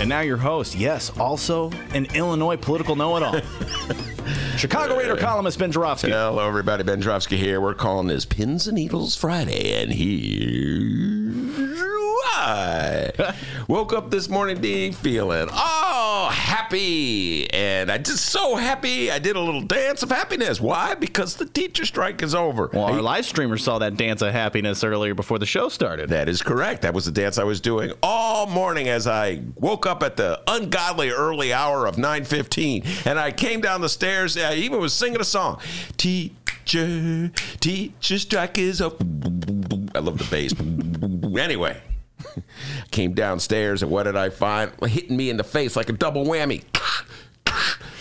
And now your host, yes, also an Illinois political know-it-all. Chicago Reader columnist Ben Joravsky. Hello, everybody. Ben Joravsky here. We're calling this Pins and Needles Friday, and here's why. Woke up this morning, D, feeling oh happy, and I just so happy. I did a little dance of happiness. Why? Because the teacher strike is over. Well, our live streamer saw that dance of happiness earlier before the show started. That is correct. That was the dance I was doing all morning as I woke up at the ungodly early hour of 9:15 and I came down the stairs I even was singing a song. Teacher, teacher strike is up. I love the bass. anyway, came downstairs and what did I find? Hitting me in the face like a double whammy.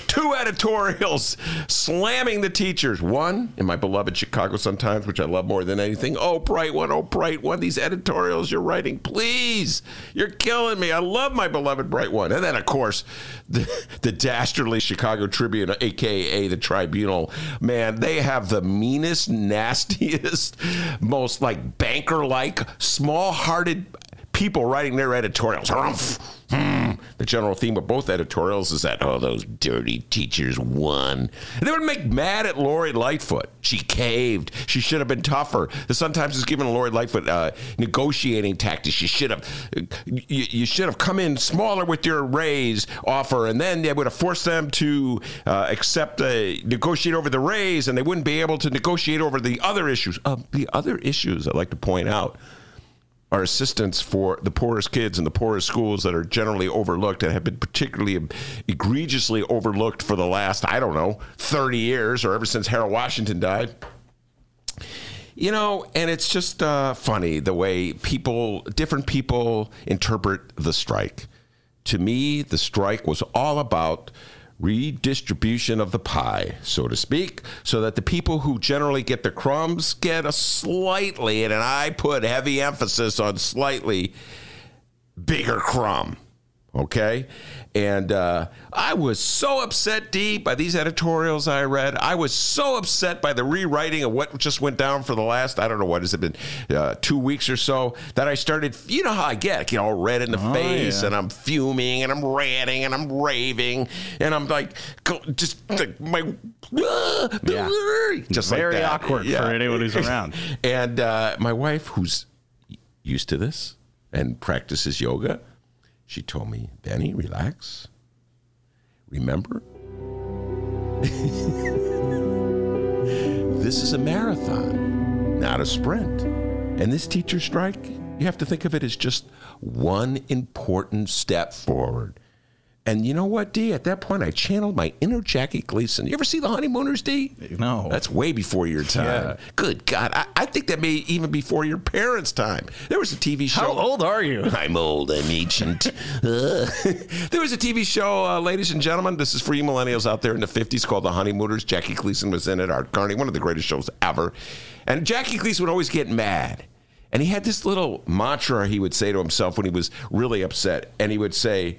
Two editorials slamming the teachers. One in my beloved Chicago Sun-Times, which I love more than anything. Oh, bright one, oh, bright one. These editorials you're writing, please. You're killing me. I love my beloved bright one. And then, of course, the, the dastardly Chicago Tribune, aka the Tribunal. Man, they have the meanest, nastiest, most like banker-like, small-hearted people writing their editorials. Hmm. The general theme of both editorials is that, oh, those dirty teachers won. And they would make mad at Lori Lightfoot. She caved. She should have been tougher. The Sun Times has given Lori Lightfoot uh, negotiating tactics. She should have, you, you should have come in smaller with your raise offer, and then they would have forced them to uh, accept, a, negotiate over the raise, and they wouldn't be able to negotiate over the other issues. Uh, the other issues I'd like to point out are assistance for the poorest kids in the poorest schools that are generally overlooked and have been particularly egregiously overlooked for the last, I don't know, 30 years or ever since Harold Washington died. You know, and it's just uh, funny the way people, different people interpret the strike. To me, the strike was all about redistribution of the pie, so to speak, so that the people who generally get the crumbs get a slightly, and I put heavy emphasis on slightly, bigger crumb. Okay. And uh, I was so upset, D, by these editorials I read. I was so upset by the rewriting of what just went down for the last, I don't know, what has it been, uh, two weeks or so, that I started, you know how I get, I get all red in the face yeah. and I'm fuming and I'm ranting and I'm raving and I'm like, go- just like my, just like Very that. awkward Yeah. for anyone who's around. And uh, my wife, who's used to this and practices yoga, she told me, Benny, relax. Remember, this is a marathon, not a sprint. And this teacher strike, you have to think of it as just one important step forward. And you know what, D? At that point, I channeled my inner Jackie Gleason. You ever see The Honeymooners, D? No. That's way before your time. Yeah. Good God. I, I think that may even before your parents' time. There was a TV show. How old are you? I'm old. I'm ancient. Uh, there was a TV show, uh, ladies and gentlemen. This is for you millennials out there in the 50s called The Honeymooners. Jackie Gleason was in it. Art Carney, one of the greatest shows ever. And Jackie Gleason would always get mad. And he had this little mantra he would say to himself when he was really upset. And he would say,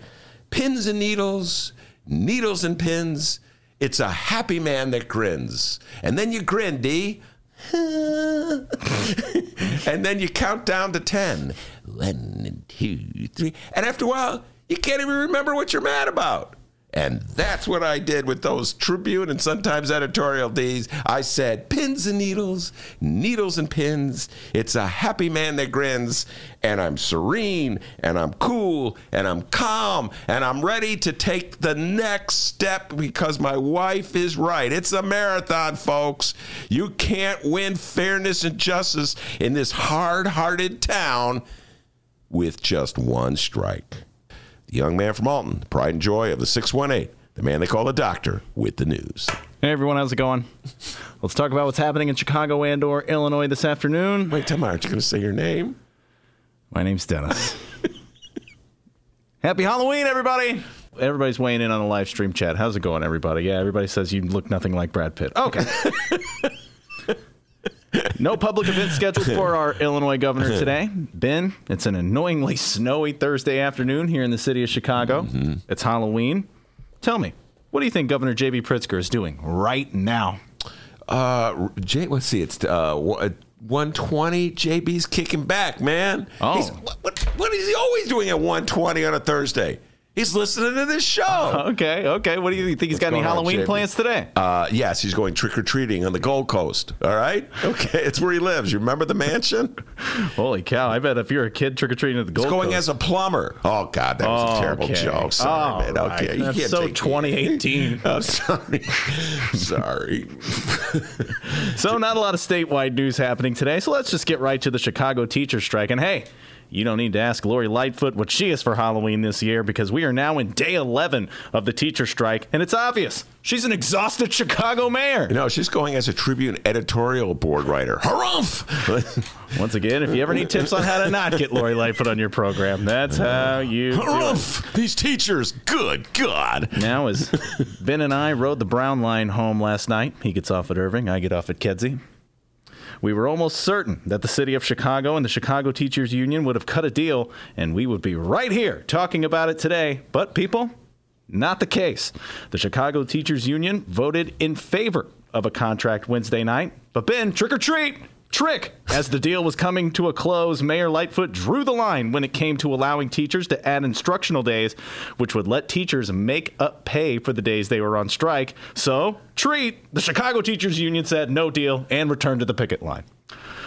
Pins and needles, needles and pins. It's a happy man that grins. And then you grin, D. and then you count down to 10. One two, three. And after a while, you can't even remember what you're mad about. And that's what I did with those Tribune and Sun-Times editorial Ds. I said, pins and needles, needles and pins. It's a happy man that grins. And I'm serene and I'm cool and I'm calm and I'm ready to take the next step because my wife is right. It's a marathon, folks. You can't win fairness and justice in this hard hearted town with just one strike. The young man from Alton, pride and joy of the 618, the man they call the doctor, with the news. Hey everyone, how's it going? Let's talk about what's happening in Chicago and/or Illinois this afternoon. Wait, tell me, aren't you going to say your name? My name's Dennis. Happy Halloween, everybody! Everybody's weighing in on the live stream chat. How's it going, everybody? Yeah, everybody says you look nothing like Brad Pitt. Okay. no public event scheduled for our Illinois governor today. Ben, it's an annoyingly snowy Thursday afternoon here in the city of Chicago. Mm-hmm. It's Halloween. Tell me, what do you think Governor J.B. Pritzker is doing right now? Uh, J, let's see, it's uh, 120. JB's kicking back, man. Oh. He's, what, what is he always doing at 120 on a Thursday? He's listening to this show. okay, okay. What do you think? He's What's got any Halloween on, plans today? Uh, yes, he's going trick or treating on the Gold Coast. All right. Okay, it's where he lives. You remember the mansion? Holy cow! I bet if you're a kid trick or treating at the Gold Coast. he's going Coast. as a plumber. Oh God, that was oh, a terrible okay. joke. Sorry, man. Right. Okay, that's so 2018. oh, sorry, sorry. so not a lot of statewide news happening today. So let's just get right to the Chicago teacher strike. And hey. You don't need to ask Lori Lightfoot what she is for Halloween this year because we are now in day 11 of the teacher strike, and it's obvious. She's an exhausted Chicago mayor. You know, she's going as a Tribune editorial board writer. Harumph! Once again, if you ever need tips on how to not get Lori Lightfoot on your program, that's how you Harumph! These teachers, good God. Now, as Ben and I rode the Brown line home last night, he gets off at Irving, I get off at Kedzie. We were almost certain that the city of Chicago and the Chicago Teachers Union would have cut a deal, and we would be right here talking about it today. But, people, not the case. The Chicago Teachers Union voted in favor of a contract Wednesday night. But, Ben, trick or treat! Trick! As the deal was coming to a close, Mayor Lightfoot drew the line when it came to allowing teachers to add instructional days, which would let teachers make up pay for the days they were on strike. So, treat! The Chicago Teachers Union said no deal and returned to the picket line.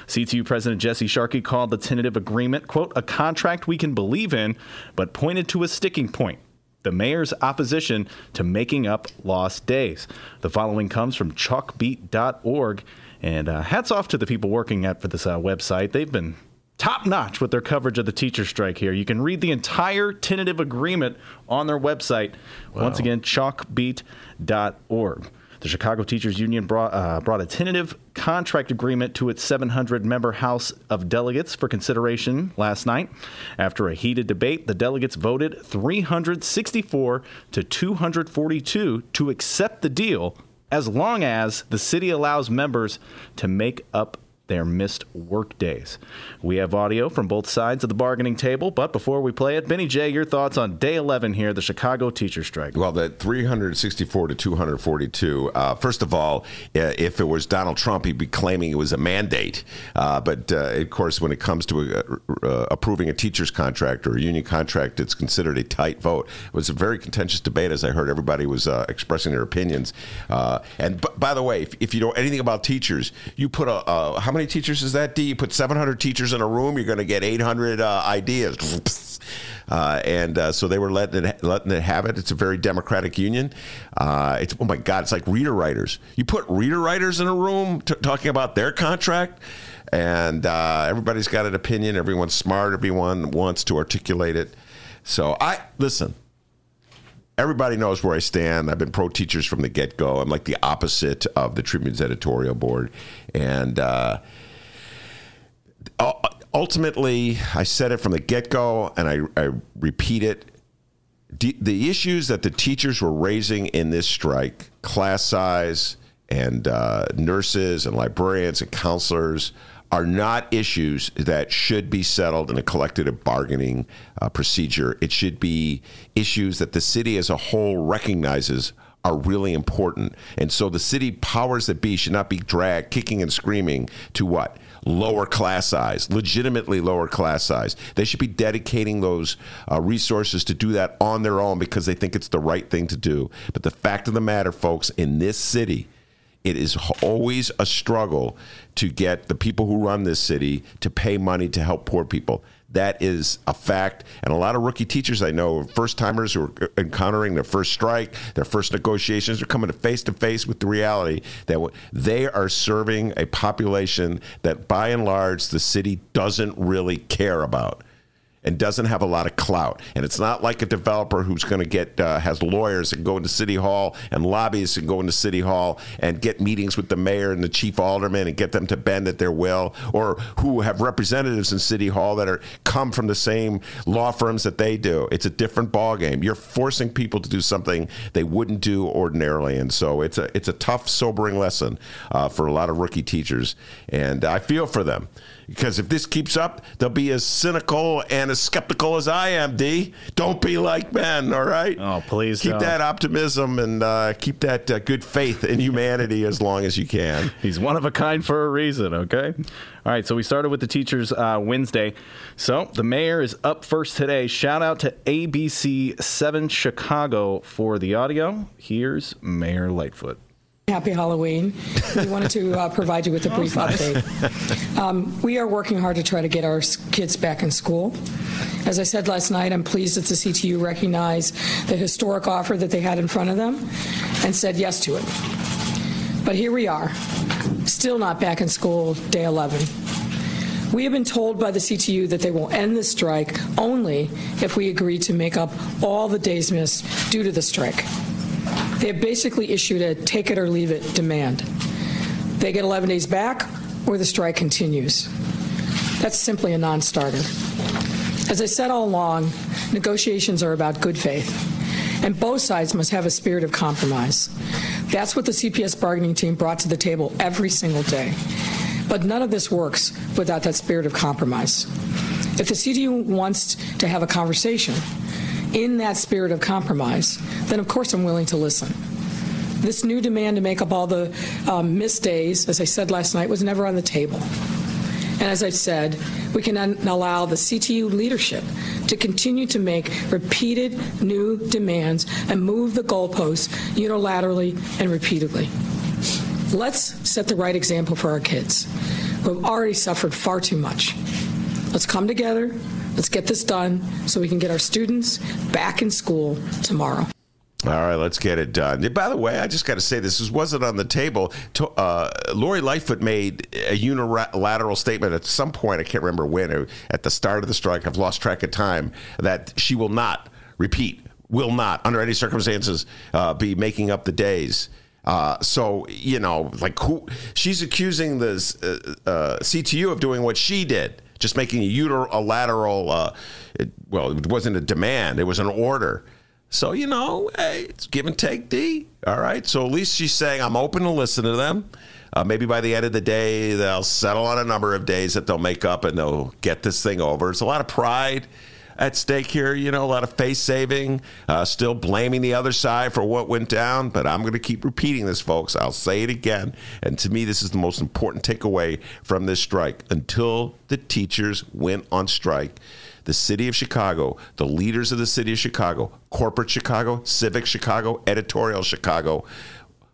CTU President Jesse Sharkey called the tentative agreement, quote, a contract we can believe in, but pointed to a sticking point the mayor's opposition to making up lost days. The following comes from chalkbeat.org. And uh, hats off to the people working at for this uh, website. They've been top notch with their coverage of the teacher strike here. You can read the entire tentative agreement on their website. Wow. Once again, chalkbeat.org. The Chicago Teachers Union brought, uh, brought a tentative contract agreement to its 700 member House of Delegates for consideration last night. After a heated debate, the delegates voted 364 to 242 to accept the deal as long as the city allows members to make up their missed work days. We have audio from both sides of the bargaining table, but before we play it, Benny J, your thoughts on day 11 here, the Chicago teacher strike. Well, the 364 to 242, uh, first of all, uh, if it was Donald Trump, he'd be claiming it was a mandate. Uh, but uh, of course, when it comes to uh, uh, approving a teacher's contract or a union contract, it's considered a tight vote. It was a very contentious debate, as I heard everybody was expressing their opinions. and b- by the way, if, if, you know anything about teachers, you put a how many teachers is that, D? You put 700 teachers in a room, you're going to get 800 uh, ideas. Uh, and uh, so they were letting it, letting it have it. It's a very democratic union. Uh, it's oh my god, it's like reader writers. You put reader writers in a room t- talking about their contract, and uh, everybody's got an opinion. Everyone's smart. Everyone wants to articulate it. So I listen everybody knows where I stand. I've been pro teachers from the get go. I'm like the opposite of the Tribune's editorial board. And uh, ultimately, I said it from the get go, and I, I repeat it. The issues that the teachers were raising in this strike class size and uh, nurses and librarians and counselors are not issues that should be settled in a collective bargaining uh, procedure. It should be issues that the city as a whole recognizes are really important. And so the city powers that be should not be dragged kicking and screaming to what? Lower class size, legitimately lower class size. They should be dedicating those uh, resources to do that on their own because they think it's the right thing to do. But the fact of the matter, folks, in this city, it is always a struggle to get the people who run this city to pay money to help poor people. That is a fact. And a lot of rookie teachers I know, first timers who are encountering their first strike, their first negotiations, are coming to face to face with the reality that they are serving a population that by and large the city doesn't really care about. And doesn't have a lot of clout. And it's not like a developer who's going to get uh, has lawyers and go into city hall and lobbyists and go into city hall and get meetings with the mayor and the chief alderman and get them to bend at their will, or who have representatives in city hall that are come from the same law firms that they do. It's a different ballgame. You're forcing people to do something they wouldn't do ordinarily, and so it's a it's a tough, sobering lesson uh, for a lot of rookie teachers. And I feel for them because if this keeps up, they'll be as cynical and as skeptical as I am. D, don't be like Ben. All right. Oh, please keep don't. that optimism and uh, keep that uh, good faith in humanity as long as you can. He's one of a kind for a reason, okay? All right, so we started with the teachers uh, Wednesday. So the mayor is up first today. Shout out to ABC 7 Chicago for the audio. Here's Mayor Lightfoot. Happy Halloween. We wanted to uh, provide you with a brief update. Um, we are working hard to try to get our kids back in school. As I said last night, I'm pleased that the CTU recognized the historic offer that they had in front of them and said yes to it. But here we are, still not back in school, day 11. We have been told by the CTU that they will end the strike only if we agree to make up all the days missed due to the strike. They basically issued a take it or leave it demand. They get 11 days back, or the strike continues. That's simply a non starter. As I said all along, negotiations are about good faith, and both sides must have a spirit of compromise. That's what the CPS bargaining team brought to the table every single day. But none of this works without that spirit of compromise. If the CTU wants to have a conversation, in that spirit of compromise, then of course I'm willing to listen. This new demand to make up all the um, missed days, as I said last night, was never on the table. And as I've said, we can allow the CTU leadership to continue to make repeated new demands and move the goalposts unilaterally and repeatedly. Let's set the right example for our kids who have already suffered far too much. Let's come together. Let's get this done so we can get our students back in school tomorrow. All right, let's get it done. By the way, I just got to say this wasn't on the table. Uh, Lori Lightfoot made a unilateral statement at some point. I can't remember when, at the start of the strike, I've lost track of time. That she will not repeat, will not under any circumstances uh, be making up the days. Uh, so you know, like who she's accusing the uh, uh, CTU of doing what she did, just making a unilateral. Uh, it, well, it wasn't a demand; it was an order. So, you know, hey, it's give and take, D. All right. So at least she's saying, I'm open to listen to them. Uh, maybe by the end of the day, they'll settle on a number of days that they'll make up and they'll get this thing over. It's a lot of pride at stake here, you know, a lot of face saving, uh, still blaming the other side for what went down. But I'm going to keep repeating this, folks. I'll say it again. And to me, this is the most important takeaway from this strike. Until the teachers went on strike, the city of Chicago, the leaders of the city of Chicago, corporate Chicago, civic Chicago, editorial Chicago,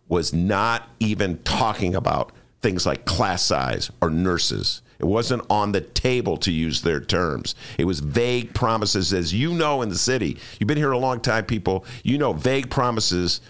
was not even talking about things like class size or nurses. It wasn't on the table to use their terms. It was vague promises, as you know in the city. You've been here a long time, people. You know, vague promises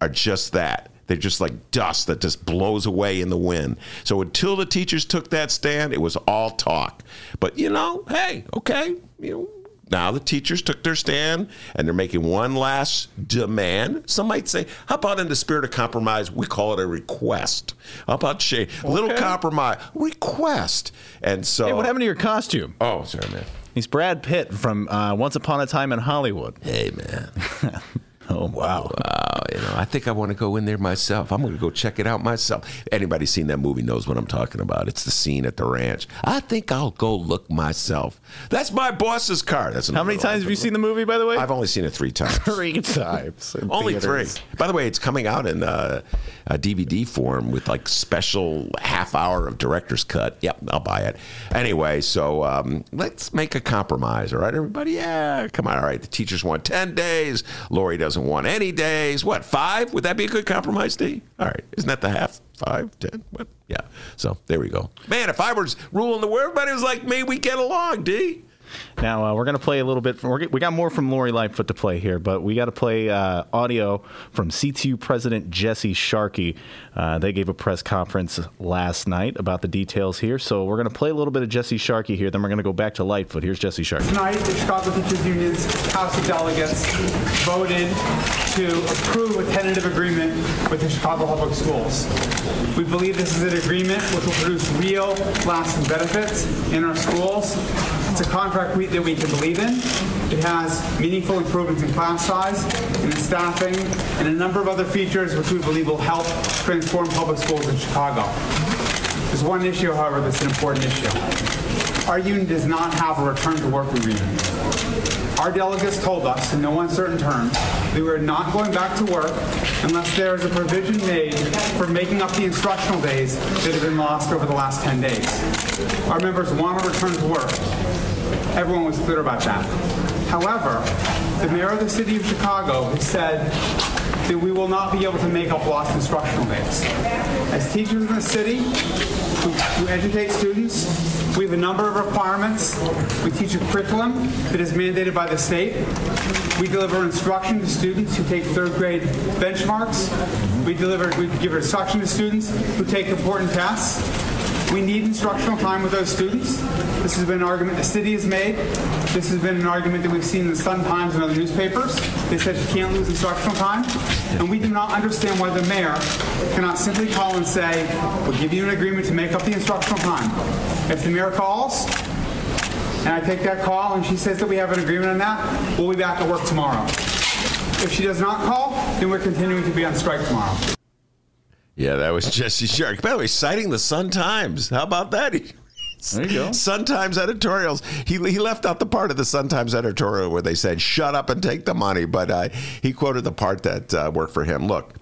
are just that. They're just like dust that just blows away in the wind. So until the teachers took that stand, it was all talk. But you know, hey, okay, you know, now the teachers took their stand and they're making one last demand. Some might say, how about in the spirit of compromise, we call it a request? How about Shay? Little compromise, request. And so, Hey, what happened to your costume? oh, sorry, man. He's Brad Pitt from uh, Once Upon a Time in Hollywood. Hey, man. Oh, wow. Wow, you know, I think I want to go in there myself. I'm going to go check it out myself. Anybody seen that movie knows what I'm talking about. It's the scene at the ranch. I think I'll go look myself. That's my boss's car. That's How many times have you seen the movie, by the way? I've only seen it three times. Three times. Only three. By the way, it's coming out in uh, a DVD form with like special half hour of director's cut. Yep, I'll buy it. Anyway, so um, let's make a compromise, all right, everybody? Yeah, come on. All right, the teachers want 10 days. Lori doesn't want any days. What, five? Would that be a good compromise, D? All right, isn't that the half? Five, ten? What? Yeah. So there we go. Man, if I was ruling the world, everybody was like me, we get along, D. Now uh, we're to play a little bit. From, we got more from Lori Lightfoot to play here, but we got to play uh, audio from CTU President Jesse Sharkey. Uh, they gave a press conference last night about the details here, so we're to play a little bit of Jesse Sharkey here. Then we're to go back to Lightfoot. Here's Jesse Sharkey. Tonight, the Chicago Teachers Union's House of Delegates voted to approve a tentative agreement with the Chicago Public Schools. We believe this is an agreement which will produce real, lasting benefits in our schools. It's a contract we, that we can believe in. It has meaningful improvements in class size in staffing and a number of other features which we believe will help transform public schools in Chicago. There's one issue, however, that's an important issue. Our union does not have a return to work agreement. Our delegates told us in no uncertain terms that we are not going back to work unless there is a provision made for making up the instructional days that have been lost over the last 10 days. Our members want to return to work. Everyone was clear about that. However, the mayor of the city of Chicago has said that we will not be able to make up lost instructional days. As teachers in the city who, who educate students, we have a number of requirements. We teach a curriculum that is mandated by the state. We deliver instruction to students who take third grade benchmarks. We deliver, we give instruction to students who take important tests. We need instructional time with those students. This has been an argument the city has made. This has been an argument that we've seen in the Sun Times and other newspapers. They said you can't lose instructional time. And we do not understand why the mayor cannot simply call and say, we'll give you an agreement to make up the instructional time. If the mayor calls, and I take that call and she says that we have an agreement on that, we'll be back at work tomorrow. If she does not call, then we're continuing to be on strike tomorrow. Yeah, that was Jesse Shark. By the way, citing the Sun Times. How about that? There you go. Sun Times editorials. He, he left out the part of the Sun Times editorial where they said, shut up and take the money. But uh, he quoted the part that uh, worked for him. Look,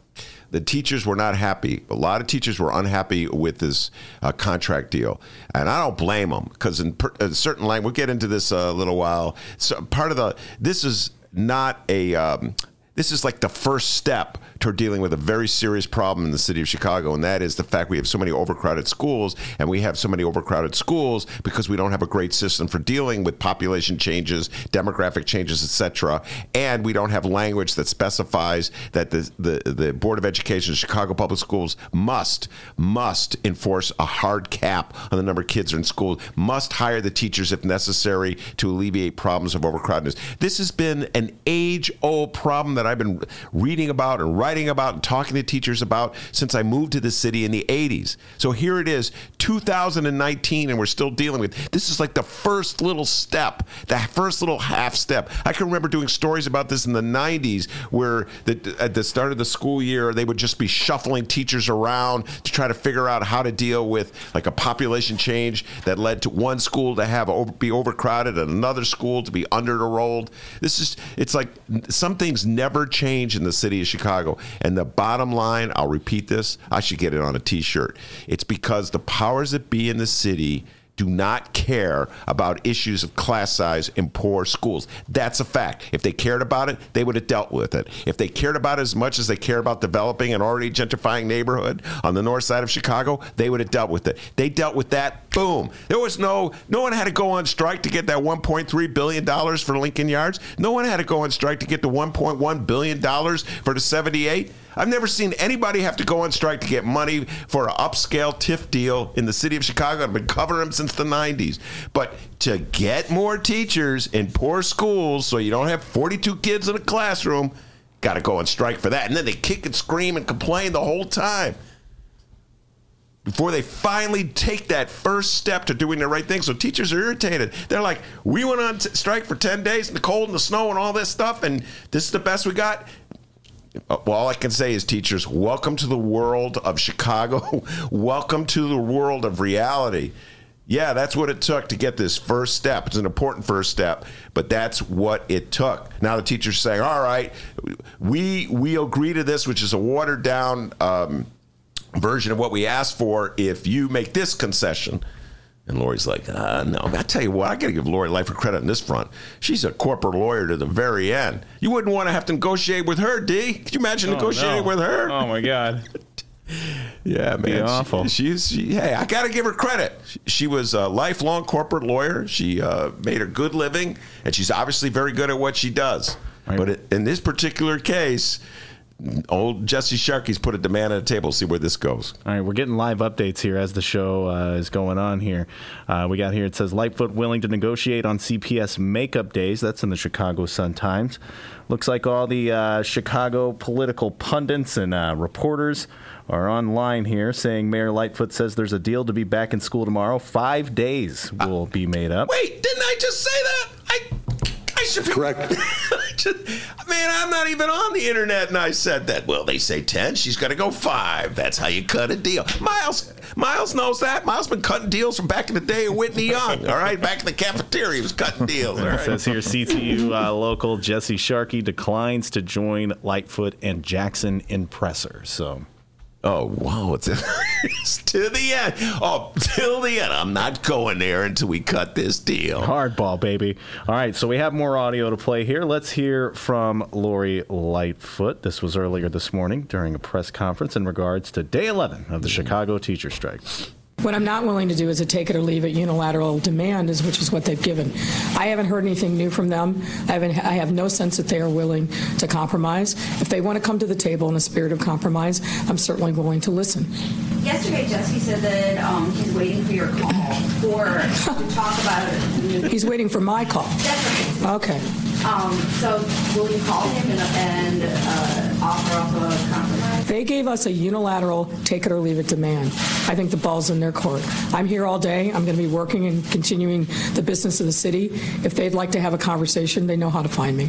the teachers were not happy. A lot of teachers were unhappy with this uh, contract deal, and I don't blame them because in per, a certain line, we'll get into this uh, a little while. So part of the this is not a um, this is like the first step toward dealing with a very serious problem in the city of Chicago, and that is the fact we have so many overcrowded schools, and we have so many overcrowded schools because we don't have a great system for dealing with population changes, demographic changes, etc. And we don't have language that specifies that the, the, the Board of Education of Chicago Public Schools must, must enforce a hard cap on the number of kids in school, must hire the teachers if necessary to alleviate problems of overcrowdedness. This has been an age old problem that I've been reading about and writing about and talking to teachers about since I moved to the city in the 80s. So here it is, 2019, and we're still dealing with this. Is like the first little step, the first little half step. I can remember doing stories about this in the 90s, where the, at the start of the school year, they would just be shuffling teachers around to try to figure out how to deal with like a population change that led to one school to have over, be overcrowded and another school to be under-enrolled. This is it's like some things never change in the city of Chicago. And the bottom line, I'll repeat this, I should get it on a t-shirt. It's because the powers that be in the city do not care about issues of class size in poor schools. That's a fact. If they cared about it, they would have dealt with it. If they cared about it as much as they care about developing an already gentrifying neighborhood on the north side of Chicago, they would have dealt with it. They dealt with that. Boom. There was no no one had to go on strike to get that 1.3 billion dollars for Lincoln Yards. No one had to go on strike to get the 1.1 billion dollars for the 78. I've never seen anybody have to go on strike to get money for an upscale TIF deal in the city of Chicago. I've been covering them since the 90s. But to get more teachers in poor schools so you don't have 42 kids in a classroom, got to go on strike for that. And then they kick and scream and complain the whole time before they finally take that first step to doing the right thing. So teachers are irritated. They're like, we went on t- strike for 10 days in the cold and the snow and all this stuff, and this is the best we got. Uh, Well, all I can say is, teachers, welcome to the world of Chicago. welcome to the world of reality. Yeah, that's what it took to get this first step. It's an important first step, but that's what it took. Now the teachers saying, "All right, we we agree to this, which is a watered down um, version of what we asked for. If you make this concession." And Lori's like, uh, no, I tell you what, I got to give Lori Life credit on this front. She's a corporate lawyer to the very end. You wouldn't want to have to negotiate with her, D. Could you imagine negotiating no. with her? Oh my God. Yeah, man. She- awful. she's she, hey, I got to give her credit. She, she was a lifelong corporate lawyer. She uh, made a good living, and she's obviously very good at what she does. Right. But it, in this particular case, old Jesse Sharkey's put a demand on the table. See where this goes. All right, we're getting live updates here as the show uh, is going on here. Uh, we got here, it says Lightfoot willing to negotiate on CPS makeup days. That's in the Chicago Sun-Times. Looks like all the uh, Chicago political pundits and uh, reporters are online here saying Mayor Lightfoot says there's a deal to be back in school tomorrow. Five days will be made up. Wait, didn't I just say that? I I should be Correct. Man, I'm not even on the internet, and I said that. Well, they say ten. She's got to go five. That's how you cut a deal. Miles, Miles knows that. Miles been cutting deals from back in the day of Whitney Young. All right, back in the cafeteria, he was cutting deals. All It says here CTU uh, local Jesse Sharkey declines to join Lightfoot and Jackson in presser. So. Oh wow, it's, it's to the end. Oh, till the end. I'm not going there until we cut this deal. Hardball, baby. All right, so we have more audio to play here. Let's hear from Lori Lightfoot. This was earlier this morning during a press conference in regards to day 11 of the mm. Chicago teacher strike. What I'm not willing to do is a take it or leave it unilateral demand, is which is what they've given. I haven't heard anything new from them. I haven't. I have no sense that they are willing to compromise. If they want to come to the table in a spirit of compromise, I'm certainly willing to listen. Yesterday, Jesse said that um, he's waiting for your call for to talk about it. He's waiting for my call. That's right. Okay. Um, so will you call him and, and uh, offer up a compromise? They gave us a unilateral take it or leave it demand. I think the ball's in their court. I'm here all day. I'm going to be working and continuing the business of the city. If they'd like to have a conversation, they know how to find me.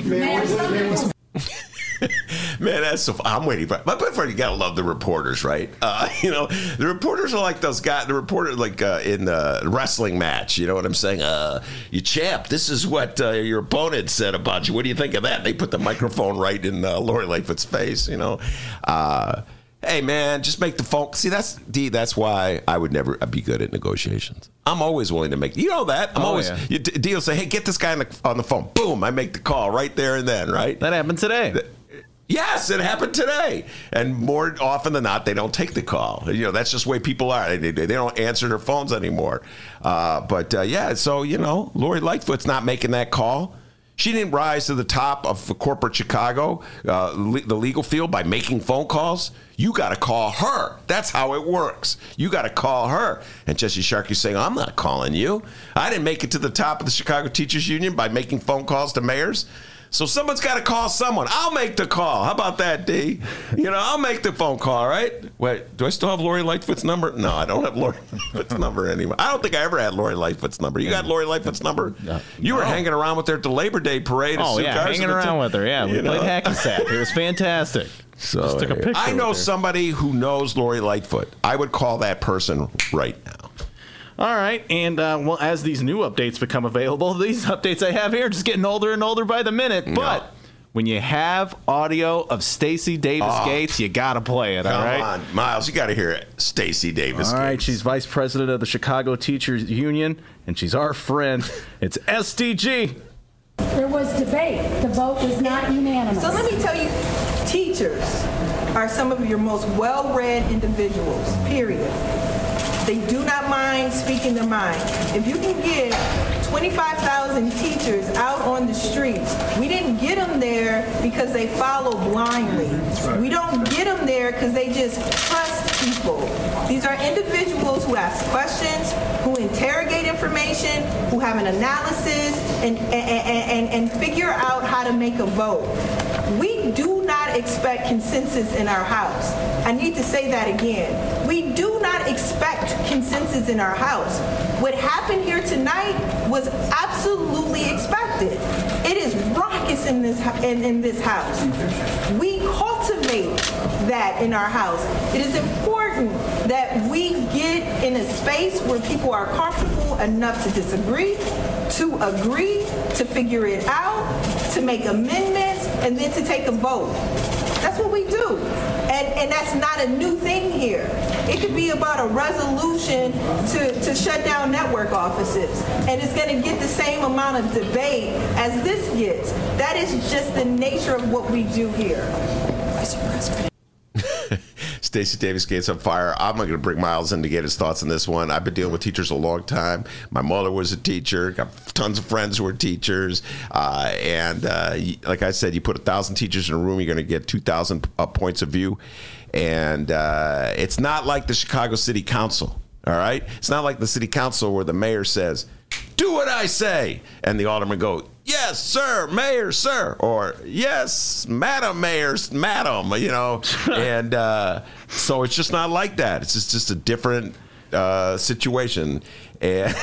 Man, that's so. I'm waiting for. But before you gotta love the reporters, right? Uh, you know, the reporters are like those guys. The reporter, like uh, in the wrestling match. You know what I'm saying? Uh, you champ. This is what uh, your opponent said about you. What do you think of that? They put the microphone right in uh, Lori Lightfoot's face. You know. Uh, hey man, just make the phone. See, that's D. That's why I would never be good at negotiations. I'm always willing to make. You know that. I'm Oh, always. yeah. You, D will say, "Hey, get this guy on the, on the phone." Boom! I make the call right there and then. Right. That happened today. Yes, it happened today. And more often than not, they don't take the call. You know, that's just the way people are. They, they, they don't answer their phones anymore. Uh, but uh, yeah, so, you know, Lori Lightfoot's not making that call. She didn't rise to the top of corporate Chicago, uh, le- the legal field, by making phone calls. You got to call her. That's how it works. You got to call her. And Jesse Sharkey's saying, I'm not calling you. I didn't make it to the top of the Chicago Teachers Union by making phone calls to mayors. So someone's got to call someone. I'll make the call. How about that, D? You know, I'll make the phone call, right? Wait, do I still have Lori Lightfoot's number? No, I don't have Lori Lightfoot's number anymore. I don't think I ever had Lori Lightfoot's number. You got Lori Lightfoot's number? You were hanging around with her at the Labor Day parade. Oh, Sue yeah, Carson hanging at the- around with her. Yeah, we you played hacky sack. It was fantastic. So Just took a picture I know somebody who knows Lori Lightfoot. I would call that person right now. All right, and uh, well, as these new updates become available, these updates I have here are just getting older and older by the minute. But when you have audio of Stacy Davis Oh. Gates, you gotta play it. Come all right. on, Miles, you got to hear it. Stacy Davis. All right, Gates. she's vice president of the Chicago Teachers Union, and she's our friend. It's SDG. There was debate. The vote was not unanimous. So let me tell you, teachers are some of your most well-read individuals, period. They do not mind speaking their mind. If you can get 25,000 teachers out on the streets, we didn't get them there because they follow blindly. We don't get them there because they just trust people. These are individuals who ask questions, who interrogate information, who have an analysis, and, and, and, and figure out how to make a vote. We do expect consensus in our house. I need to say that again. We do not expect consensus in our house. What happened here tonight was absolutely expected. It is raucous in this in, in this house. We cultivate that in our house. It is important that we get in a space where people are comfortable enough to disagree, to agree, to figure it out, to make amendments, and then to take a vote. That's what we do. And, and that's not a new thing here. It could be about a resolution to, to shut down network offices. And it's going to get the same amount of debate as this gets. That is just the nature of what we do here. Stacy Davis Gates on fire. I'm not going to bring Miles in to get his thoughts on this one. I've been dealing with teachers a long time. My mother was a teacher. Got tons of friends who were teachers. Uh, and uh, like I said, you put a thousand teachers in a room, you're going to get two thousand uh, points of view. And uh, it's not like the Chicago City Council. All right, it's not like the city council where the mayor says, "Do what I say," and the aldermen go, "Yes, sir, mayor, sir," or "Yes, madam, mayor, madam," you know. and uh, so it's just not like that. It's just just a different uh, situation. And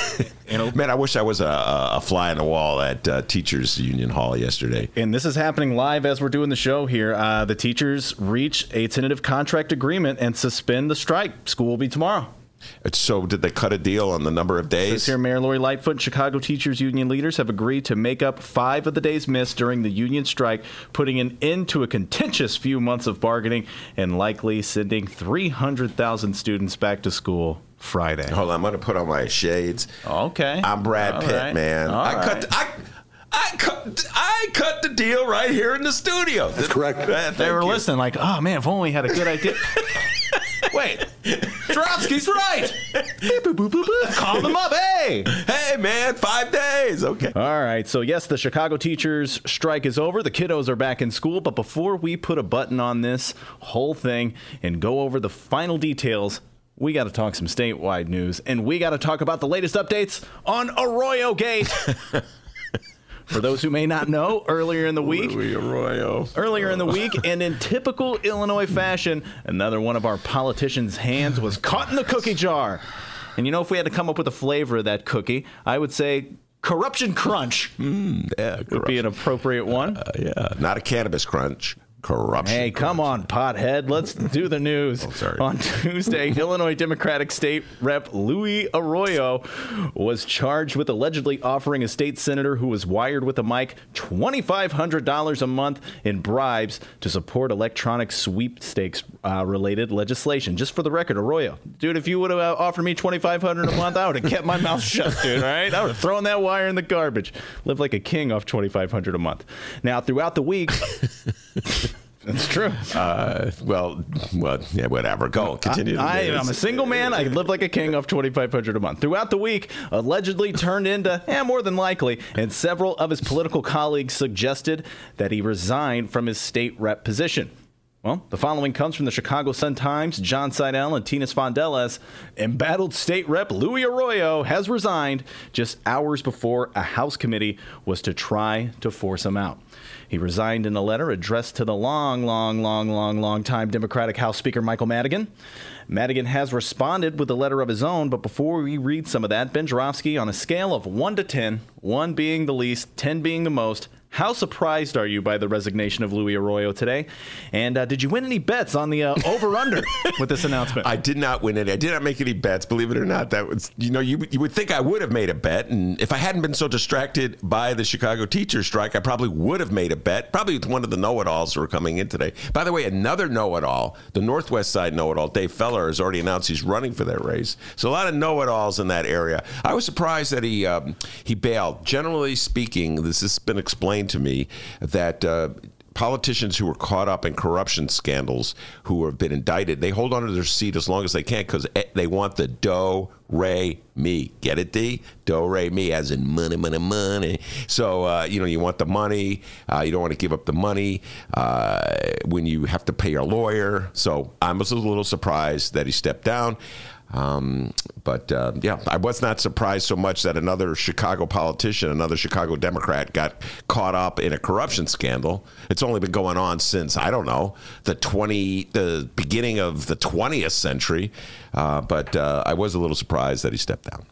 man, I wish I was a, a fly on the wall at uh, Teachers Union Hall yesterday. And this is happening live as we're doing the show here. Uh, the teachers reach a tentative contract agreement and suspend the strike. School will be tomorrow. So, did they cut a deal on the number of days? This here, Mayor Lori Lightfoot and Chicago Teachers Union leaders have agreed to make up five of the days missed during the union strike, putting an end to a contentious few months of bargaining and likely sending 300,000 students back to school Friday. Hold on, I'm going to put on my shades. Okay. I'm Brad All Pitt, right. man. All I right. cut. I, I cut. I cut the deal right here in the studio. That's correct. They were listening, like, oh man, if only we had a good idea. Wait, Joravsky's right. Call them up, hey. Hey, man, five days. Okay. All right, so yes, the Chicago teachers' strike is over. The kiddos are back in school, but before we put a button on this whole thing and go over the final details, we got to talk some statewide news, and we got to talk about the latest updates on Arroyo Gate. For those who may not know, earlier in the week, Arroyo. Earlier in the week, and in typical Illinois fashion, another one of our politicians' hands was caught in the cookie jar. And you know, if we had to come up with a flavor of that cookie, I would say corruption crunch mm, Yeah, would be an appropriate one. Uh, yeah, not a cannabis crunch. Corruption. Hey, come on, pothead. Let's do the news. Oh. On Tuesday, Illinois Democratic State Rep Luis Arroyo was charged with allegedly offering a state senator who was wired with a mic $2,500 a month in bribes to support electronic sweepstakes uh, related legislation. Just for the record, Arroyo, dude, if you would have uh, offered me $2,500 a month, I would have kept my mouth shut, dude, all right? I would have thrown that wire in the garbage. Live like a king off $2,500 a month. Now, throughout the week, that's true. Uh, well, well, yeah, whatever. Go. Continue. I, am a single man. I live like a king off 2500 a month. Throughout the week, allegedly turned into, eh, more than likely, and several of his political colleagues suggested that he resign from his state rep position. Well, the following comes from the Chicago Sun-Times. Jon Seidel and Tina Sfondeles. Embattled state rep Luis Arroyo has resigned just hours before a House committee was to try to force him out. He resigned in a letter addressed to the long, long, long, long, long time Democratic House Speaker Michael Madigan. Madigan has responded with a letter of his own, but before we read some of that, Ben Joravsky, on a scale of 1 to 10, 1 being the least, 10 being the most, how surprised are you by the resignation of Luis Arroyo today? And uh, did you win any bets on the uh, over/under with this announcement? I did not win any. I did not make any bets. Believe it or not, that was you know you you would think I would have made a bet, and if I hadn't been so distracted by the Chicago teachers strike, I probably would have made a bet. Probably with one of the know-it-alls who are coming in today. By the way, another know-it-all, the Northwest Side know-it-all, Dave Feller has already announced he's running for that race. So a lot of know-it-alls in that area. I was surprised that he um, he bailed. Generally speaking, this has been explained to me that. Uh, politicians who were caught up in corruption scandals who have been indicted, they hold on to their seat as long as they can because they want the do, re, me. Get it, D? Do, re, me, as in money, money, money. So, uh, you know, you want the money. Uh, you don't want to give up the money uh, when you have to pay your lawyer. So I was a little surprised that he stepped down. Um, but uh, yeah, I was not surprised so much that another Chicago politician, another Chicago Democrat, got caught up in a corruption scandal. It's only been going on since I don't know the twenty, the beginning of the twentieth century. Uh, but uh, I was a little surprised that he stepped down.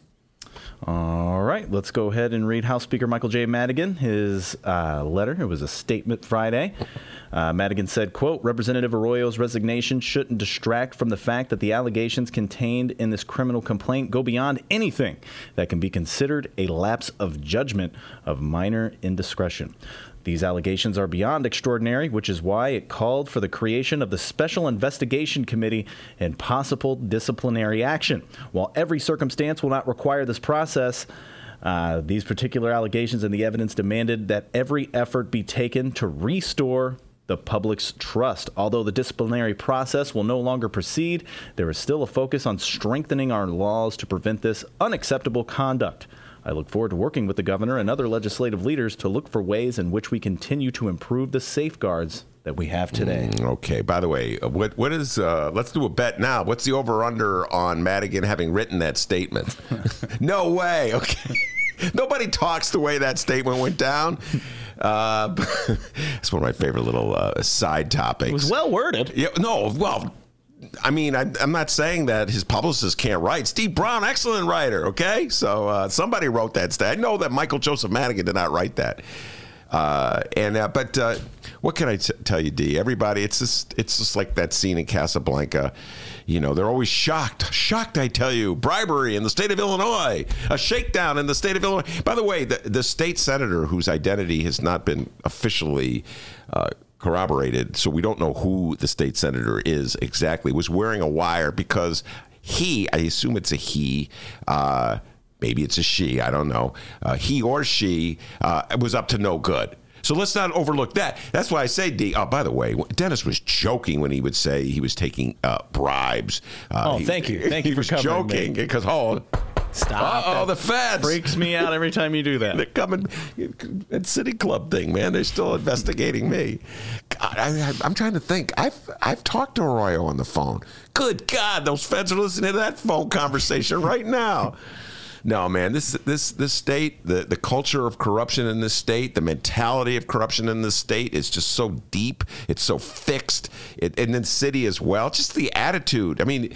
All right, let's go ahead and read House Speaker Michael J. Madigan his uh, letter. It was a statement Friday. Uh, Madigan said, quote, Representative Arroyo's resignation shouldn't distract from the fact that the allegations contained in this criminal complaint go beyond anything that can be considered a lapse of judgment of minor indiscretion. These allegations are beyond extraordinary, which is why it called for the creation of the Special Investigation Committee and possible disciplinary action. While every circumstance will not require this process, uh, these particular allegations and the evidence demanded that every effort be taken to restore the public's trust. Although the disciplinary process will no longer proceed, there is still a focus on strengthening our laws to prevent this unacceptable conduct. I look forward to working with the governor and other legislative leaders to look for ways in which we continue to improve the safeguards that we have today. Mm, okay. By the way, uh, what what is? Uh, let's do a bet now. What's the over under on Madigan having written that statement? no way. Okay. Nobody talks the way that statement went down. Uh, it's one of my favorite little uh, side topics. It was well worded. Yeah, no, well, I mean, I, am not saying that his publicist can't write. Steve Brown, excellent writer. Okay, so uh, somebody wrote that. Stat. I know that Michael Joseph Madigan did not write that. Uh, and uh, but uh, what can I t- tell you, D? Everybody, it's just it's just like that scene in Casablanca. You know, they're always shocked, shocked. I tell you, bribery in the state of Illinois, a shakedown in the state of Illinois. By the way, the, the state senator whose identity has not been officially uh, corroborated, so we don't know who the state senator is exactly, was wearing a wire because he, I assume it's a he, uh, maybe it's a she, I don't know, uh, he or she uh, was up to no good. So let's not overlook that. That's why I say, D. Oh, by the way, Dennis was joking when he would say he was taking uh, bribes. Uh, oh, he, thank you. Thank you for was joking because oh. Stop. Oh, the feds. Freaks me out every time you do that. They're coming at City Club thing, man. They're still investigating me. God, I, am trying to think. I've I've talked to Arroyo on the phone. Good God, those feds are listening to that phone conversation right now. No, man, this this this state, the the culture of corruption in this state, the mentality of corruption in this state is just so deep. It's so fixed. It, and then city as well. Just the attitude. I mean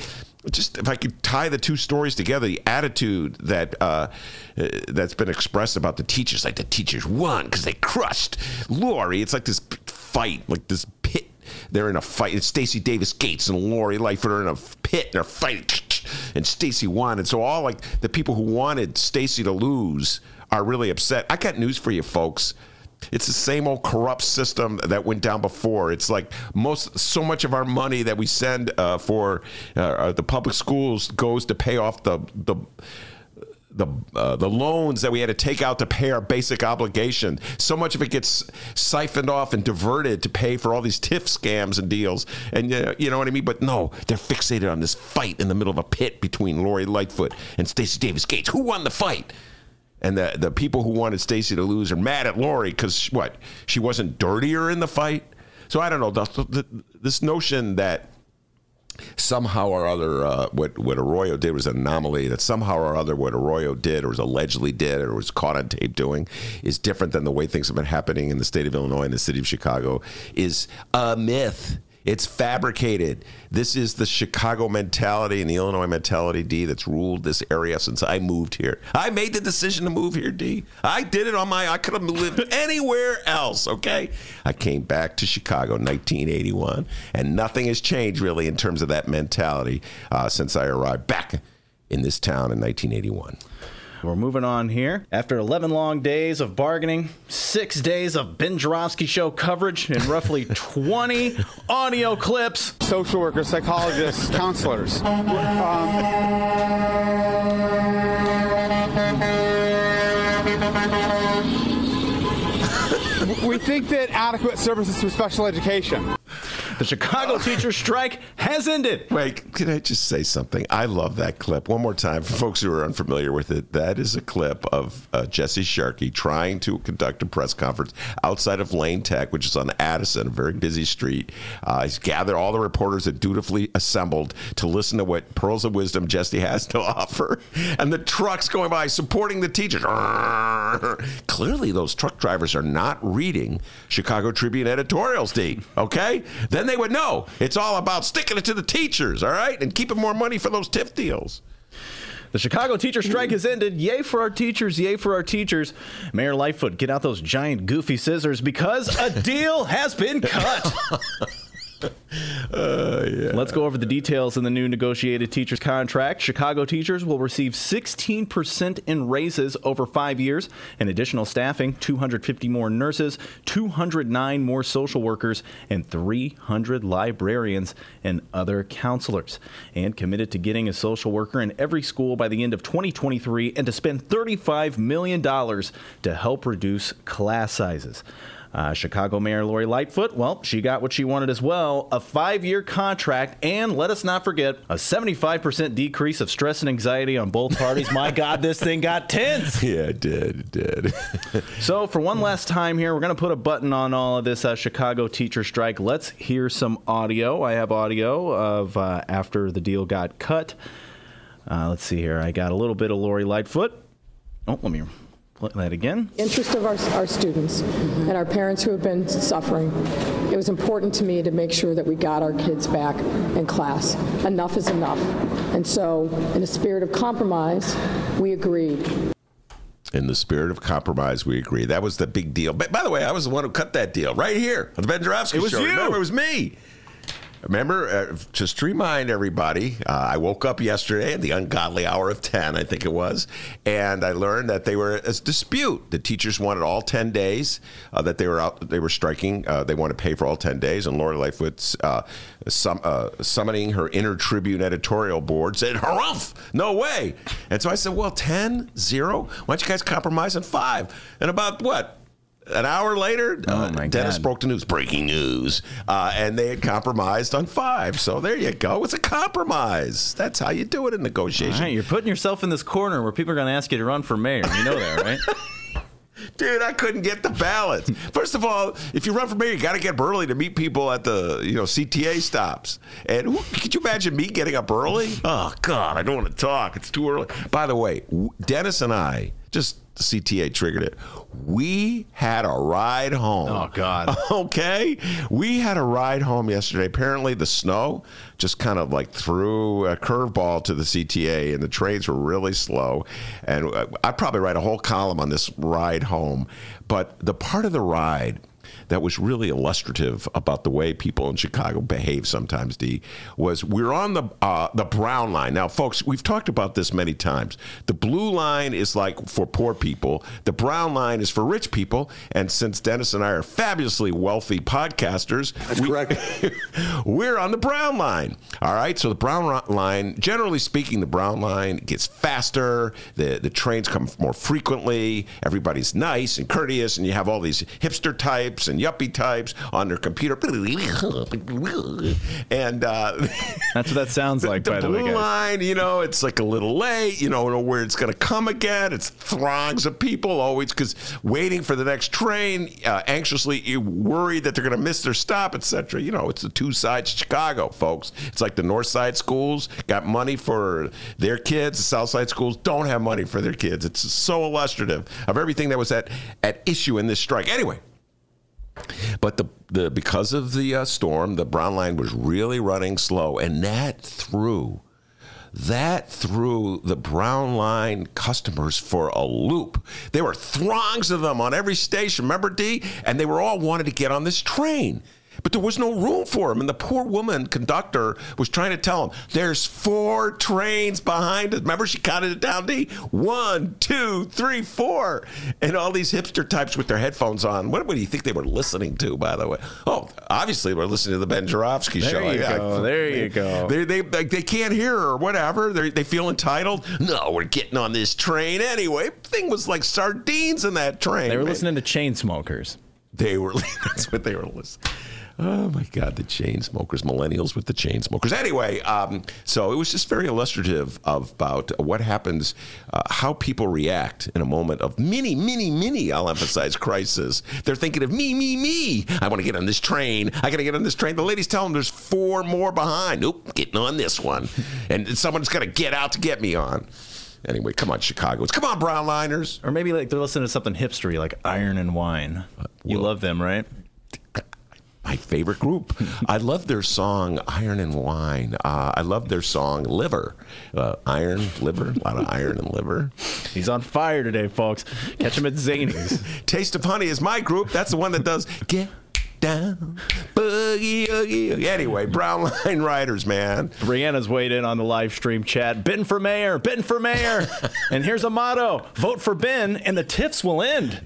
just if I could tie the two stories together, the attitude that uh, uh, that's been expressed about the teachers, like the teachers won because they crushed Lori. It's like this fight, like this pit. They're in a fight. It's Stacy Davis Gates and Lori Lightfoot are in a pit. And they're fighting, and Stacy won. And so all like the people who wanted Stacy to lose are really upset. I got news for you, folks. It's the same old corrupt system that went down before. It's like most, so much of our money that we send uh, for uh, the public schools goes to pay off the the the uh, the loans that we had to take out to pay our basic obligation. So much of it gets siphoned off and diverted to pay for all these TIF scams and deals. And uh, you know what I mean? But no, they're fixated on this fight in the middle of a pit between Lori Lightfoot and Stacy Davis Gates. Who won the fight? And the, the people who wanted Stacy to lose are mad at Lori because what? She wasn't dirtier in the fight? So I don't know. The, the, this notion that somehow or other uh, what, what Arroyo did was an anomaly, that somehow or other what Arroyo did or was allegedly did or was caught on tape doing is different than the way things have been happening in the state of Illinois and the city of Chicago is a myth. It's fabricated. This is the Chicago mentality and the Illinois mentality, D, that's ruled this area since I moved here. I made the decision to move here, D. I did it on my, I could have lived anywhere else, okay? I came back to Chicago in 1981, and nothing has changed really in terms of that mentality uh, since I arrived back in this town in 1981. We're moving on here. After 11 long days of bargaining, six days of Ben Joravsky show coverage, and roughly 20 audio clips. Social workers, psychologists, counselors. Um, we think that adequate services to special education. The Chicago teacher strike has ended. Wait, can I just say something? I love that clip. One more time for folks who are unfamiliar with it. That is a clip of uh, Jesse Sharkey trying to conduct a press conference outside of Lane Tech, which is on Addison, a very busy street. Uh, he's gathered all the reporters that dutifully assembled to listen to what pearls of wisdom Jesse has to offer. And the trucks going by supporting the teachers. Clearly, those truck drivers are not reading Chicago Tribune editorials, D. Okay? Then they would know it's all about sticking it to the teachers, all right, and keeping more money for those TIF deals. The Chicago teacher strike has ended. Yay for our teachers. Yay for our teachers. Mayor Lightfoot, get out those giant goofy scissors because a deal has been cut. Uh, yeah. Let's go over the details in the new negotiated teachers contract. Chicago teachers will receive 16% in raises over five years, and additional staffing 250 more nurses, 209 more social workers, and 300 librarians and other counselors. And committed to getting a social worker in every school by the end of 2023 and to spend $35 million to help reduce class sizes. Uh, Chicago Mayor Lori Lightfoot, well, she got what she wanted as well a five year contract, and let us not forget, a 75% decrease of stress and anxiety on both parties. My God, this thing got tense. Yeah, it did. It did. So, for one last time here, we're going to put a button on all of this uh, Chicago teacher strike. Let's hear some audio. I have audio of uh, after the deal got cut. Uh, let's see here. I got a little bit of Lori Lightfoot. Oh, let me play that again. interest of our, our students and our parents who have been suffering, it was important to me to make sure that we got our kids back in class. Enough is enough. And so, in a spirit of compromise, we agreed. In the spirit of compromise, we agree. That was the big deal. But by the way, I was the one who cut that deal right here on the Ben Joravsky Show. It was show. you. Remember, it was me. Remember, uh, just to remind everybody, uh, I woke up yesterday at the ungodly hour of 10, I think it was, and I learned that they were a dispute. The teachers wanted all 10 days uh, that they were out, they were striking. Uh, they want to pay for all 10 days, and Lori Lightfoot's uh, sum, uh, summoning her inner Tribune editorial board said, harumph, no way. And so I said, well, 10, 0? Why don't you guys compromise on five? And about what? An hour later, Oh, uh, my Dennis God. broke the news. Breaking news. Uh, and they had compromised on five. So there you go. It's a compromise. That's how you do it in negotiation. right, you're putting yourself in this corner where people are going to ask you to run for mayor. You know that, right? Dude, I couldn't get the ballots. First of all, if you run for mayor, you got to get up early to meet people at the you know CTA stops. And who, could you imagine me getting up early? Oh God, I don't want to talk. It's too early. By the way, Dennis and I just the CTA triggered it. We had a ride home. Oh, God. Okay, we had a ride home yesterday. Apparently, the snow just kind of like threw a curveball to the CTA, and the trains were really slow. And uh, I'd probably write a whole column on this ride home. But the part of the ride that was really illustrative about the way people in Chicago behave sometimes, D, was we're on the uh, the brown line. Now, folks, we've talked about this many times. The blue line is like for poor people. The brown line is for rich people. And since Dennis and I are fabulously wealthy podcasters, that's correct. we're on the brown line. All right. So the brown line, generally speaking, the brown line gets faster. The the trains come more frequently. Everybody's nice and courteous, and you have all these hipster types and yuppie types on their computer. And uh, That's what that sounds like, the by the way, guys. line, you know, it's like a little late. You don't know where it's going to come again. It's throngs of people always because waiting for the next train, uh, anxiously worried that they're going to miss their stop, etc. You know, it's the two sides of Chicago, folks. It's like the North Side schools got money for their kids. The South Side schools don't have money for their kids. It's so illustrative of everything that was at at issue in this strike. Anyway. But the, the because of the uh, storm, the brown line was really running slow, and that threw that threw the brown line customers for a loop. There were throngs of them on every station. Remember, D? And they were all wanted to get on this train. But there was no room for him. And the poor woman conductor was trying to tell him, there's four trains behind us. Remember, she counted it down, D? One, two, three, four. And all these hipster types with their headphones on. What, what do you think they were listening to, by the way? Oh, obviously, they were listening to the Ben Joravsky There show. you go. There you go. They, they, like, they can't hear or whatever. They, they feel entitled. No, we're getting on this train anyway. Thing was like sardines in that train. They were man. listening to Chainsmokers. They were. That's what they were listening. Oh my God, the Chainsmokers, millennials with the Chainsmokers. Anyway, um, so it was just very illustrative of about what happens, uh, how people react in a moment of mini, mini, mini. I'll emphasize crisis. They're thinking of me, me, me. I want to get on this train. I got to get on this train. The ladies tell them there's four more behind. Nope, getting on this one, and someone's got to get out to get me on. Anyway, come on, Chicagoans. Come on, Brownliners. Or maybe like they're listening to something hipstery like Iron and Wine. You well- love them, right? My favorite group. I love their song "Iron and Wine." Uh, I love their song "Liver." Uh, iron, liver, a lot of iron and liver. He's on fire today, folks. Catch him at Zanies. Taste of Honey is my group. That's the one that does "Get Down, Boogie Oogie." Anyway, Brown Line Riders, man. Brianna's weighed in on the live stream chat. Ben for mayor, Ben for mayor. and here's a motto vote for Ben, and the TIFs will end.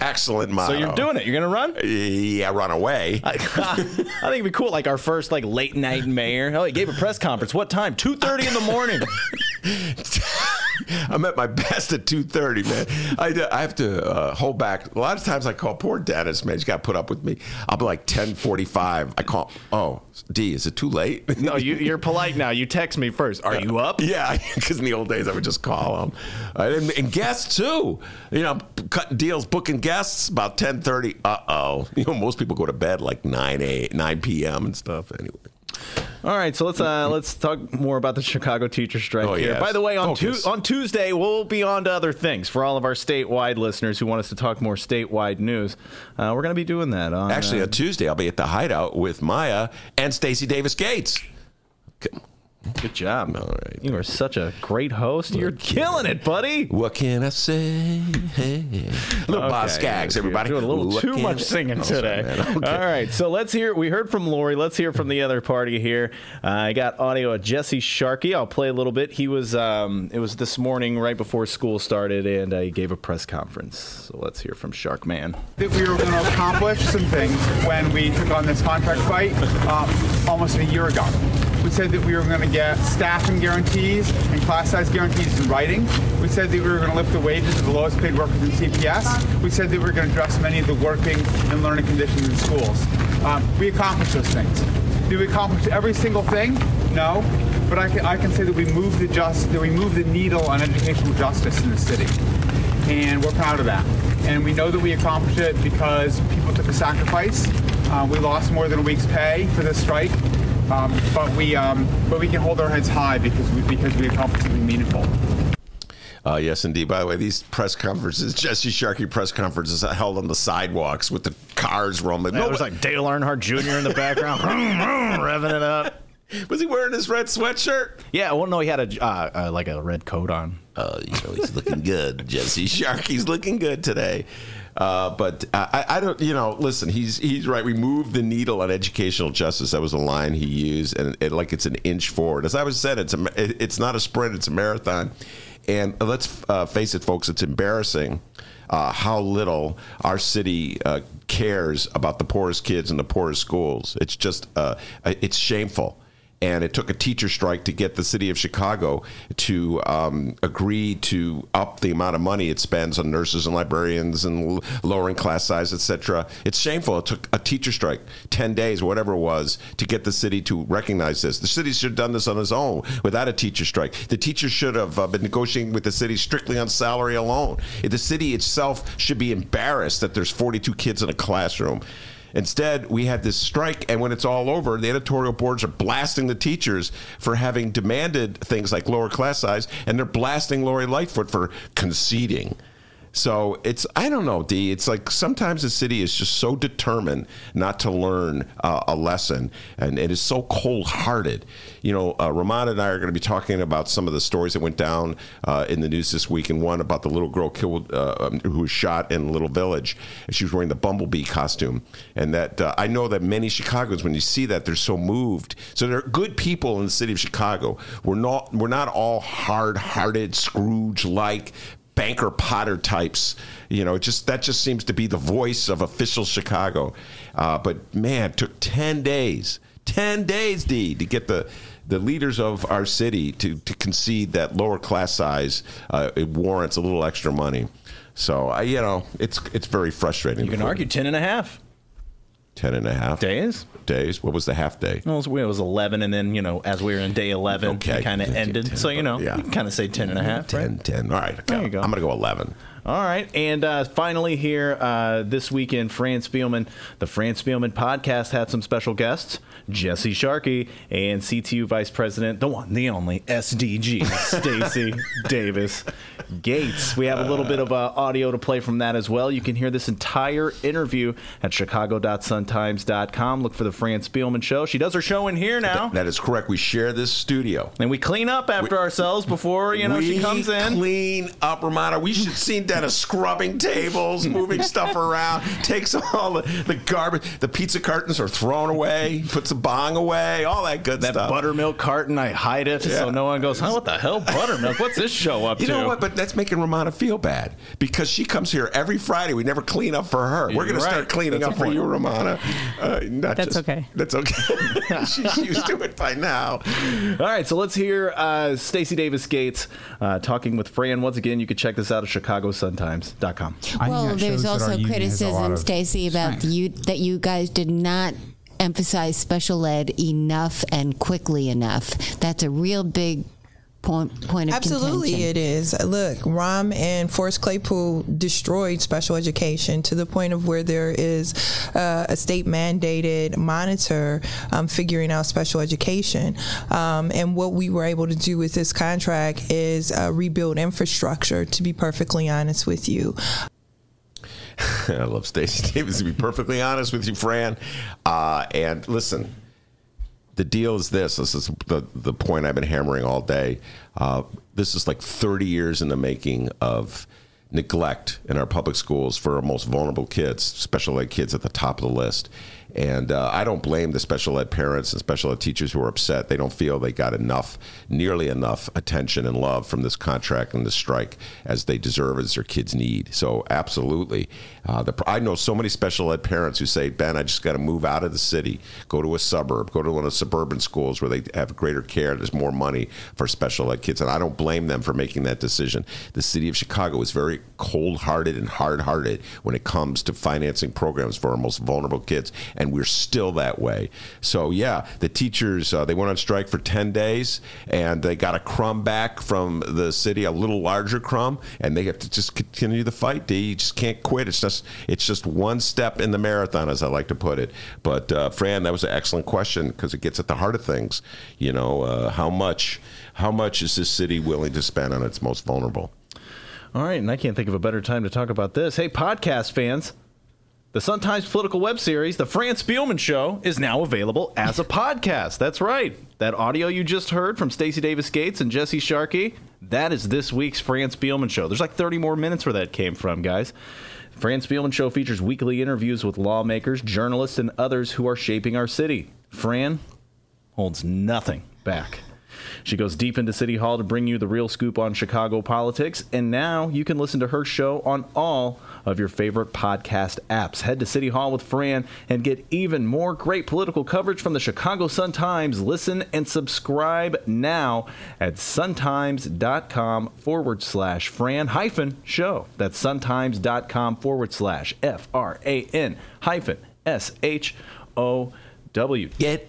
Excellent motto. So you're doing it. You're going to run? Yeah, run away. I, I think it'd be cool, like our first like late night mayor. Oh, he gave a press conference. What time? Two thirty in the morning. I'm at my best at 2:30, man. I, I have to uh, hold back. A lot of times I call poor Dennis, man. He's got to put up with me. I'll be like 10:45. I call. Oh, D, is it too late? No, you, you're polite now. You text me first. Are you up? Yeah, because in the old days I would just call them, and, and guests too. You know, cutting deals, booking guests about ten thirty. Uh oh, you know most people go to bed like 9, 8, 9 p.m. and stuff. Anyway, All right, so let's uh, let's talk more about the Chicago teacher strike Oh, here. yes. By the way, on, tu- on Tuesday we'll be on to other things for all of our statewide listeners who want us to talk more statewide news. Uh, we're going to be doing that. On, actually uh, on Tuesday I'll be at the Hideout with Maya and Stacy Davis Gates. Good job. All right. You are such a great host. You're killing it, buddy. What can I say? Little Bob Okay, Skaggs, you're everybody. Doing a little What too much I- singing Oh, today. man. Okay. All right, so let's hear. We heard from Lori. Let's hear from the other party here. Uh, I got audio of Jesse Sharkey. I'll play a little bit. He was. Um, it was this morning, right before school started, and uh, he gave a press conference. So let's hear from Shark Man. that we were going to accomplish some things when we took on this contract fight um, almost a year ago. We said that we were going to get staffing guarantees and class size guarantees in writing. We said that we were going to lift the wages of the lowest paid workers in CPS. We said that we were going to address many of the working and learning conditions in schools. Um, we accomplished those things. Did we accomplish every single thing? No. But I can, I can say that we moved the just that we moved the needle on educational justice in the city and we're proud of that. And we know that we accomplished it because people took a sacrifice. Uh, we lost more than a week's pay for this strike, um, but we um, but we can hold our heads high because we because we accomplished something meaningful. Uh, yes, indeed. By the way, these press conferences, Jesse Sharkey press conferences, are held on the sidewalks with the cars rolling. That was like Dale Earnhardt Jr. in the background, vroom, vroom, revving it up. was he wearing his red sweatshirt? Yeah, well, no, he had a uh, uh, like a red coat on. Uh, you know, he's looking good. Jesse Sharkey's looking good today. Uh, but I, I don't, you know, listen, he's he's right. We moved the needle on educational justice. That was a line he used, and it, like it's an inch forward. As I was said, it's a, it- it's not a sprint; it's a marathon. And let's uh, face it, folks, it's embarrassing uh, how little our city uh, cares about the poorest kids in the poorest schools. It's just, uh, it's shameful. And it took a teacher strike to get the city of Chicago to um, agree to up the amount of money it spends on nurses and librarians and l- lowering class size, etc. It's shameful. It took a teacher strike, 10 days, whatever it was, to get the city to recognize this. The city should have done this on its own without a teacher strike. The teacher should have uh, been negotiating with the city strictly on salary alone. The city itself should be embarrassed that there's 42 kids in a classroom. Instead, we had this strike, and when it's all over, the editorial boards are blasting the teachers for having demanded things like lower class size, and they're blasting Lori Lightfoot for conceding. So it's I don't know, D. It's like sometimes the city is just so determined not to learn uh, a lesson, and it is so cold-hearted. You know, uh, Ramon and I are going to be talking about some of the stories that went down uh, in the news this week, and one about the little girl killed uh, um, who was shot in a Little Village, and she was wearing the bumblebee costume, and that uh, I know that many Chicagoans, when you see that, they're so moved. So there are good people in the city of Chicago. We're not we're not all hard-hearted Scrooge-like banker Potter types. You know, just that just seems to be the voice of official Chicago. Uh, but man, took ten days, ten days, D, to get the the leaders of our city to to concede that lower class size uh, it warrants a little extra money. So I, you know, it's it's very frustrating. You can argue 10 and a half ten and a half days. Days. What was the half day? Well, it was, it was 11, and then, you know, as we were in day 11, Okay. it kind of ended. 10, so, you know, yeah. you can kind of say 10 and a half, 10, right? 10. All right. There you go. I'm going to go 11. All right. And uh, finally, here uh, this weekend, Fran Spielman, the Fran Spielman podcast had some special guests Jesse Sharkey and CTU Vice President, the one, the only SDG, Stacy Davis Gates. We have a little bit of uh, audio to play from that as well. You can hear this entire interview at chicago.suntimes.com. Look for the Fran Spielman show. She does her show in here now. That is correct. We share this studio. and we clean up after ourselves before, you know, she comes in. Clean up, Romano. We should see Dennis scrubbing tables, moving stuff around, takes all the, the garbage. The pizza cartons are thrown away, puts the bong away, all that good that stuff. buttermilk carton, I hide it so no one goes, huh, what the hell, buttermilk? What's this show up You to? know what? But that's making Romana feel bad because she comes here every Friday. We never clean up for her. We're going to start cleaning That's up for you, Romana. Uh, not That's just- okay. That's okay. She's used to it by now. All right, so let's hear uh, Stacy Davis Gates uh, talking with Fran. Once again, you can check this out at chicagosuntimes.com. Well, there's also criticism, Stacy, about you that you guys did not emphasize special ed enough and quickly enough. That's a real big point point of Absolutely, contention. it is. Look, Rahm and Forrest Claypool destroyed special education to the point of where there is uh, a state mandated monitor um, figuring out special education. Um, and what we were able to do with this contract is uh, rebuild infrastructure, to be perfectly honest with you. I love Stacy Davis. To be perfectly honest with you, Fran, uh, and listen, the deal is this. This is the the point I've been hammering all day. Uh, this is like 30 years in the making of neglect in our public schools for our most vulnerable kids, special ed kids at the top of the list. And uh, I don't blame the special ed parents and special ed teachers who are upset. They don't feel they got enough, nearly enough attention and love from this contract and this strike as they deserve, as their kids need. So, absolutely. Uh, the, I know so many special ed parents who say, Ben, I just got to move out of the city, go to a suburb, go to one of the suburban schools where they have greater care. There's more money for special ed kids. And I don't blame them for making that decision. The city of Chicago is very cold hearted and hard hearted when it comes to financing programs for our most vulnerable kids. We're still that way. So, yeah, the teachers, uh, they went on strike for 10 days and they got a crumb back from the city, a little larger crumb, and they have to just continue the fight. D. You just can't quit. It's just it's just one step in the marathon, as I like to put it. But uh, Fran, that was an excellent question because it gets at the heart of things. You know, uh, how much how much is this city willing to spend on its most vulnerable? All right, and I can't think of a better time to talk about this. Hey, podcast fans. The Sun Times political web series, The Fran Spielman Show, is now available as a podcast. That's right. That audio you just heard from Stacy Davis Gates and Jesse Sharkey, that is this week's Fran Spielman Show. There's like 30 more minutes where that came from, guys. Fran Spielman Show features weekly interviews with lawmakers, journalists, and others who are shaping our city. Fran holds nothing back. She goes deep into City Hall to bring you the real scoop on Chicago politics, and now you can listen to her show on all of your favorite podcast apps. Head to City Hall with Fran and get even more great political coverage from the Chicago Sun-Times. Listen and subscribe now at suntimes.com forward slash Fran hyphen show. That's suntimes.com forward slash F R A N hyphen S H O W. Get